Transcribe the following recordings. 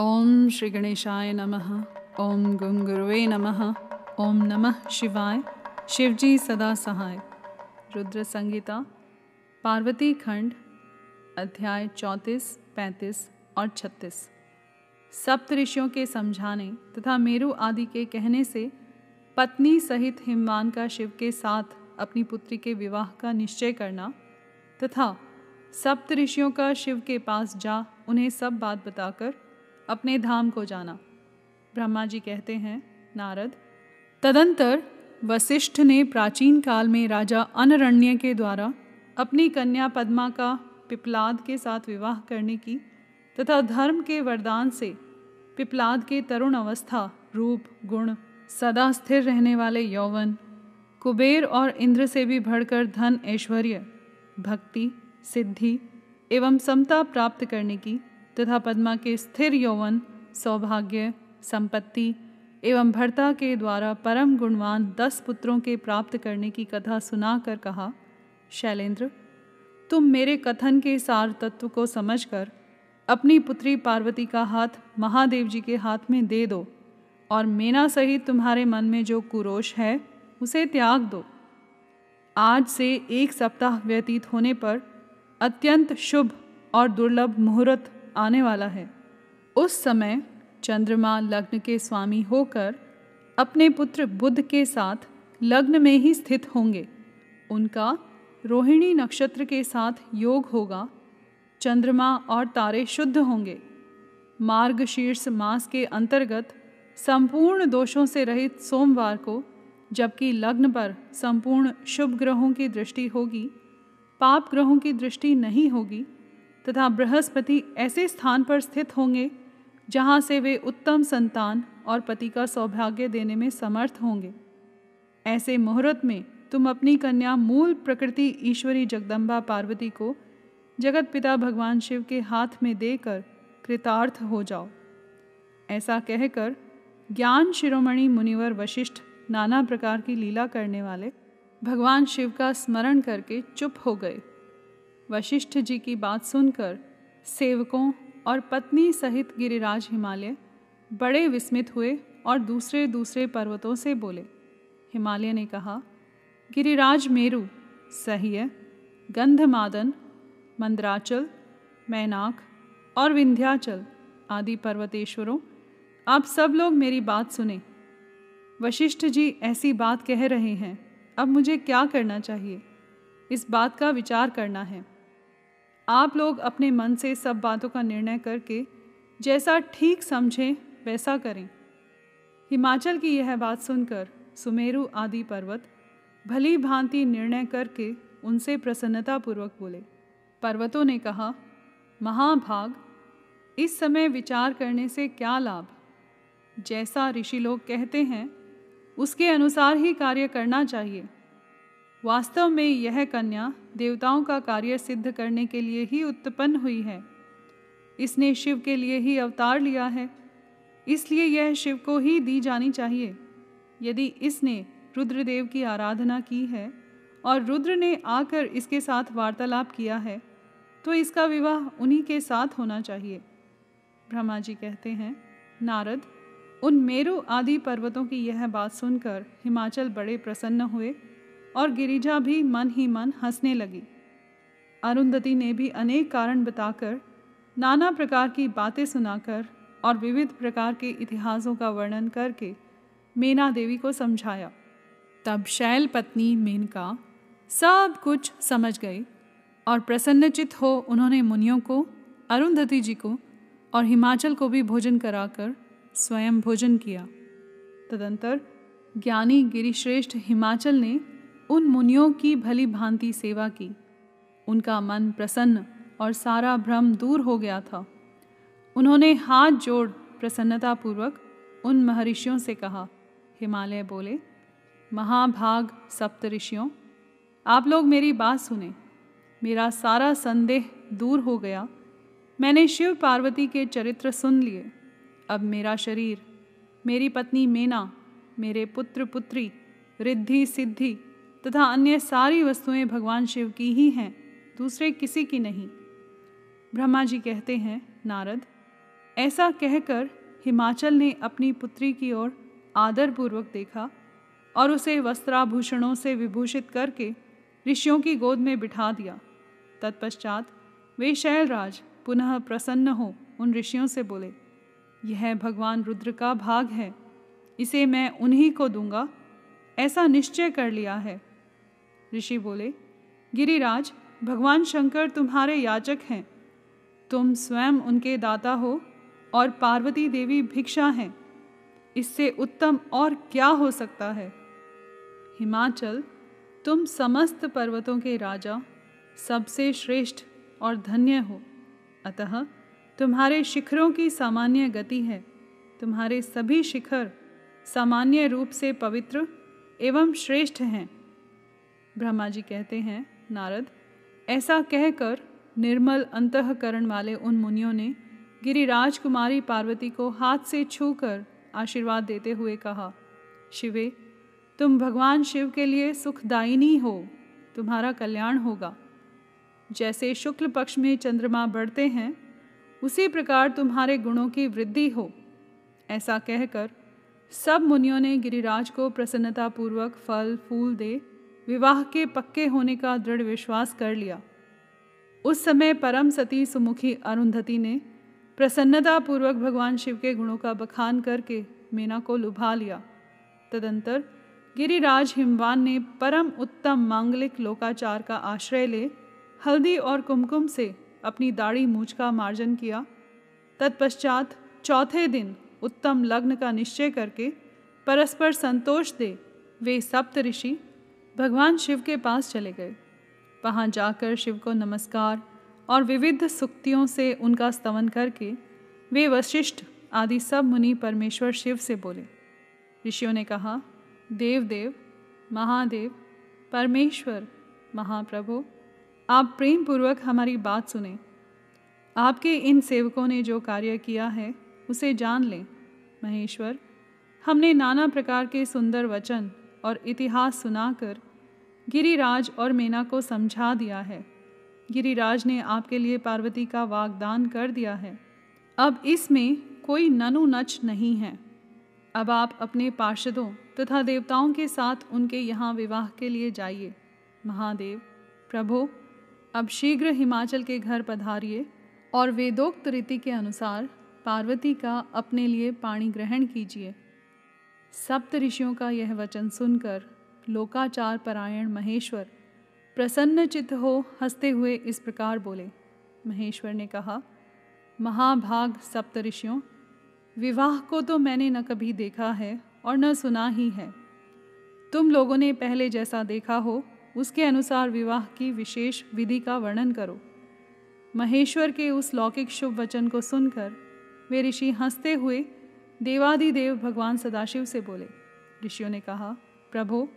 ओम श्री गणेशाय नमः। ओम गंग नमः। ओम नमः शिवाय। शिवजी सदा सहाय। रुद्र संगीता पार्वती खंड, अध्याय चौंतीस, पैंतीस और छत्तीस। सप्त ऋषियों के समझाने तथा मेरु आदि के कहने से पत्नी सहित हिमवान का शिव के साथ अपनी पुत्री के विवाह का निश्चय करना तथा सप्त ऋषियों का शिव के पास जा उन्हें सब बात बताकर अपने धाम को जाना। ब्रह्मा जी कहते हैं, नारद, तदंतर वशिष्ठ ने प्राचीन काल में राजा अनरण्य के द्वारा अपनी कन्या पद्मा का पिपलाद के साथ विवाह करने की तथा धर्म के वरदान से पिपलाद के तरुण अवस्था, रूप, गुण, सदा स्थिर रहने वाले यौवन, कुबेर और इंद्र से भी बढ़कर धन ऐश्वर्य, भक्ति, सिद्धि एवं समता प्राप्त करने की तथा पद्मा के स्थिर यौवन, सौभाग्य, संपत्ति एवं भर्ता के द्वारा परम गुणवान दस पुत्रों के प्राप्त करने की कथा सुनाकर कहा, शैलेंद्र, तुम मेरे कथन के सार तत्व को समझकर अपनी पुत्री पार्वती का हाथ महादेव जी के हाथ में दे दो और मेना सहित तुम्हारे मन में जो कुरोश है, उसे त्याग दो। आज से एक सप्ताह व्यतीत होने पर अत्यंत शुभ और दुर्लभ मुहूर्त आने वाला है। उस समय चंद्रमा लग्न के स्वामी होकर अपने पुत्र बुद्ध के साथ लग्न में ही स्थित होंगे। उनका रोहिणी नक्षत्र के साथ योग होगा। चंद्रमा और तारे शुद्ध होंगे। मार्ग शीर्ष मास के अंतर्गत संपूर्ण दोषों से रहित सोमवार को, जबकि लग्न पर संपूर्ण शुभ ग्रहों की दृष्टि होगी, पाप ग्रहों की दृष्टि नहीं होगी तथा बृहस्पति ऐसे स्थान पर स्थित होंगे, जहाँ से वे उत्तम संतान और पति का सौभाग्य देने में समर्थ होंगे। ऐसे मुहूर्त में तुम अपनी कन्या मूल प्रकृति ईश्वरी जगदम्बा पार्वती को जगत पिता भगवान शिव के हाथ में देकर कृतार्थ हो जाओ। ऐसा कहकर ज्ञान शिरोमणि मुनिवर वशिष्ठ नाना प्रकार की लीला करने वाले भगवान शिव का स्मरण करके चुप हो गए। वशिष्ठ जी की बात सुनकर सेवकों और पत्नी सहित गिरिराज हिमालय बड़े विस्मित हुए और दूसरे दूसरे पर्वतों से बोले। हिमालय ने कहा, गिरिराज मेरु सह्य गंधमादन, मंद्राचल, मैनाक और विंध्याचल आदि पर्वतेश्वरों, आप सब लोग मेरी बात सुने। वशिष्ठ जी ऐसी बात कह रहे हैं। अब मुझे क्या करना चाहिए? इस बात का विचार करना है। आप लोग अपने मन से सब बातों का निर्णय करके जैसा ठीक समझें, वैसा करें। हिमाचल की यह बात सुनकर सुमेरु आदि पर्वत भली भांति निर्णय करके उनसे प्रसन्नतापूर्वक बोले। पर्वतों ने कहा, महाभाग, इस समय विचार करने से क्या लाभ? जैसा ऋषि लोग कहते हैं, उसके अनुसार ही कार्य करना चाहिए। वास्तव में यह कन्या देवताओं का कार्य सिद्ध करने के लिए ही उत्पन्न हुई है। इसने शिव के लिए ही अवतार लिया है। इसलिए यह शिव को ही दी जानी चाहिए। यदि इसने रुद्रदेव की आराधना की है और रुद्र ने आकर इसके साथ वार्तालाप किया है तो इसका विवाह उन्हीं के साथ होना चाहिए। ब्रह्मा जी कहते हैं, नारद, उन मेरु आदि पर्वतों की यह बात सुनकर हिमाचल बड़े प्रसन्न हुए और गिरिजा भी मन ही मन हंसने लगी। अरुंधति ने भी अनेक कारण बताकर, नाना प्रकार की बातें सुनाकर और विविध प्रकार के इतिहासों का वर्णन करके मेना देवी को समझाया। तब शैल पत्नी मेनका सब कुछ समझ गई और प्रसन्नचित हो उन्होंने मुनियों को, अरुंधति जी को और हिमाचल को भी भोजन कराकर स्वयं भोजन किया। तदंतर ज्ञानी गिरिश्रेष्ठ हिमाचल ने उन मुनियों की भली भांति सेवा की। उनका मन प्रसन्न और सारा भ्रम दूर हो गया था। उन्होंने हाथ जोड़ प्रसन्नतापूर्वक उन महर्षियों से कहा, हिमालय बोले, महाभाग सप्त ऋषियों, आप लोग मेरी बात सुने। मेरा सारा संदेह दूर हो गया। मैंने शिव पार्वती के चरित्र सुन लिए। अब मेरा शरीर, मेरी पत्नी मेना, मेरे पुत्र पुत्री, रिद्धि सिद्धि तथा अन्य सारी वस्तुएँ भगवान शिव की ही हैं, दूसरे किसी की नहीं। ब्रह्मा जी कहते हैं, नारद, ऐसा कहकर हिमाचल ने अपनी पुत्री की ओर आदरपूर्वक देखा और उसे वस्त्राभूषणों से विभूषित करके ऋषियों की गोद में बिठा दिया। तत्पश्चात वे शैलराज पुनः प्रसन्न हो उन ऋषियों से बोले, यह भगवान रुद्र का भाग है, इसे मैं उन्हीं को दूँगा। ऐसा निश्चय कर लिया है। ऋषि बोले, गिरिराज, भगवान शंकर तुम्हारे याचक हैं। तुम स्वयं उनके दाता हो और पार्वती देवी भिक्षा हैं। इससे उत्तम और क्या हो सकता है? हिमाचल, तुम समस्त पर्वतों के राजा, सबसे श्रेष्ठ और धन्य हो। अतः तुम्हारे शिखरों की सामान्य गति है। तुम्हारे सभी शिखर सामान्य रूप से पवित्र एवं श्रेष्ठ हैं। ब्रह्मा जी कहते हैं, नारद, ऐसा कहकर निर्मल अंतकरण वाले उन मुनियों ने गिरिराज कुमारी पार्वती को हाथ से छूकर आशीर्वाद देते हुए कहा, शिवे, तुम भगवान शिव के लिए सुखदायिनी हो, तुम्हारा कल्याण होगा। जैसे शुक्ल पक्ष में चंद्रमा बढ़ते हैं, उसी प्रकार तुम्हारे गुणों की वृद्धि हो। ऐसा कहकर सब मुनियों ने गिरिराज को प्रसन्नतापूर्वक फल, फूल दे विवाह के पक्के होने का दृढ़ विश्वास कर लिया। उस समय परम सती सुमुखी अरुंधति ने प्रसन्नतापूर्वक भगवान शिव के गुणों का बखान करके मीना को लुभा लिया। तदंतर गिरिराज हिमवान ने परम उत्तम मांगलिक लोकाचार का आश्रय ले हल्दी और कुमकुम से अपनी दाढ़ी मूछ का मार्जन किया। तत्पश्चात चौथे दिन उत्तम लग्न का निश्चय करके परस्पर संतोष दे वे सप्त ऋषि भगवान शिव के पास चले गए। वहाँ जाकर शिव को नमस्कार और विविध सुक्तियों से उनका स्तवन करके वे वशिष्ठ आदि सब मुनि परमेश्वर शिव से बोले। ऋषियों ने कहा देव देव महादेव, परमेश्वर, महाप्रभु, आप प्रेम पूर्वक हमारी बात सुने। आपके इन सेवकों ने जो कार्य किया है, उसे जान लें। महेश्वर, हमने नाना प्रकार के सुंदर वचन और इतिहास सुनाकर गिरिराज और मेना को समझा दिया है। गिरिराज ने आपके लिए पार्वती का वागदान कर दिया है। अब इसमें कोई ननु नच नहीं है। अब आप अपने पार्षदों तथा देवताओं के साथ उनके यहाँ विवाह के लिए जाइए। महादेव, प्रभु, अब शीघ्र हिमाचल के घर पधारिए और वेदोक्त रीति के अनुसार पार्वती का अपने लिए पाणी ग्रहण कीजिए। सप्त ऋषियों का यह वचन सुनकर लोकाचार परायण महेश्वर, प्रसन्न चित्त हो हँसते हुए इस प्रकार बोले। महेश्वर ने कहा, महाभाग सप्त ऋषियों, विवाह को तो मैंने न कभी देखा है और न सुना ही है। तुम लोगों ने पहले जैसा देखा हो, उसके अनुसार विवाह की विशेष विधि का वर्णन करो। महेश्वर के उस लौकिक शुभ वचन को सुनकर वे ऋषि हँसते हुए देवादिदेव भगवान सदाशिव से बोले। ऋषियों ने कहा, प्रभु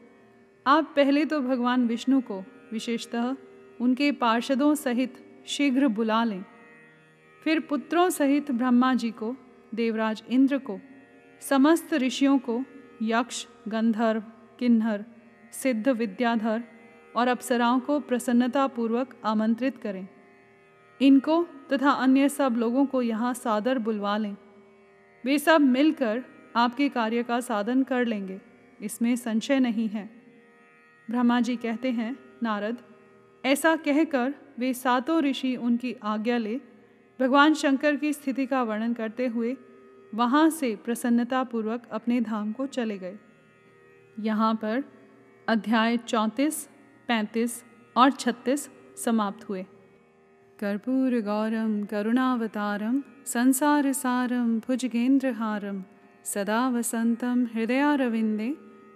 आप पहले तो भगवान विष्णु को, विशेषतः उनके पार्षदों सहित शीघ्र बुला लें। फिर पुत्रों सहित ब्रह्मा जी को, देवराज इंद्र को, समस्त ऋषियों को यक्ष, गंधर्व, किन्नर, सिद्ध विद्याधर और अप्सराओं को प्रसन्नतापूर्वक आमंत्रित करें। इनको तथा अन्य सब लोगों को यहाँ सादर बुलवा लें। वे सब मिलकर आपके कार्य का साधन कर लेंगे, इसमें संशय नहीं है। ब्रह्मा जी कहते हैं, नारद, ऐसा कहकर वे सातों ऋषि उनकी आज्ञा ले, भगवान शंकर की स्थिति का वर्णन करते हुए वहाँ से प्रसन्नतापूर्वक अपने धाम को चले गए। यहाँ पर अध्याय चौंतीस, पैंतीस और छत्तीस समाप्त हुए। कर्पूर गौरम, करुणावतारम, संसार सारम, भुजगेंद्रहारम, सदा वसंतम, हृदयारविंदे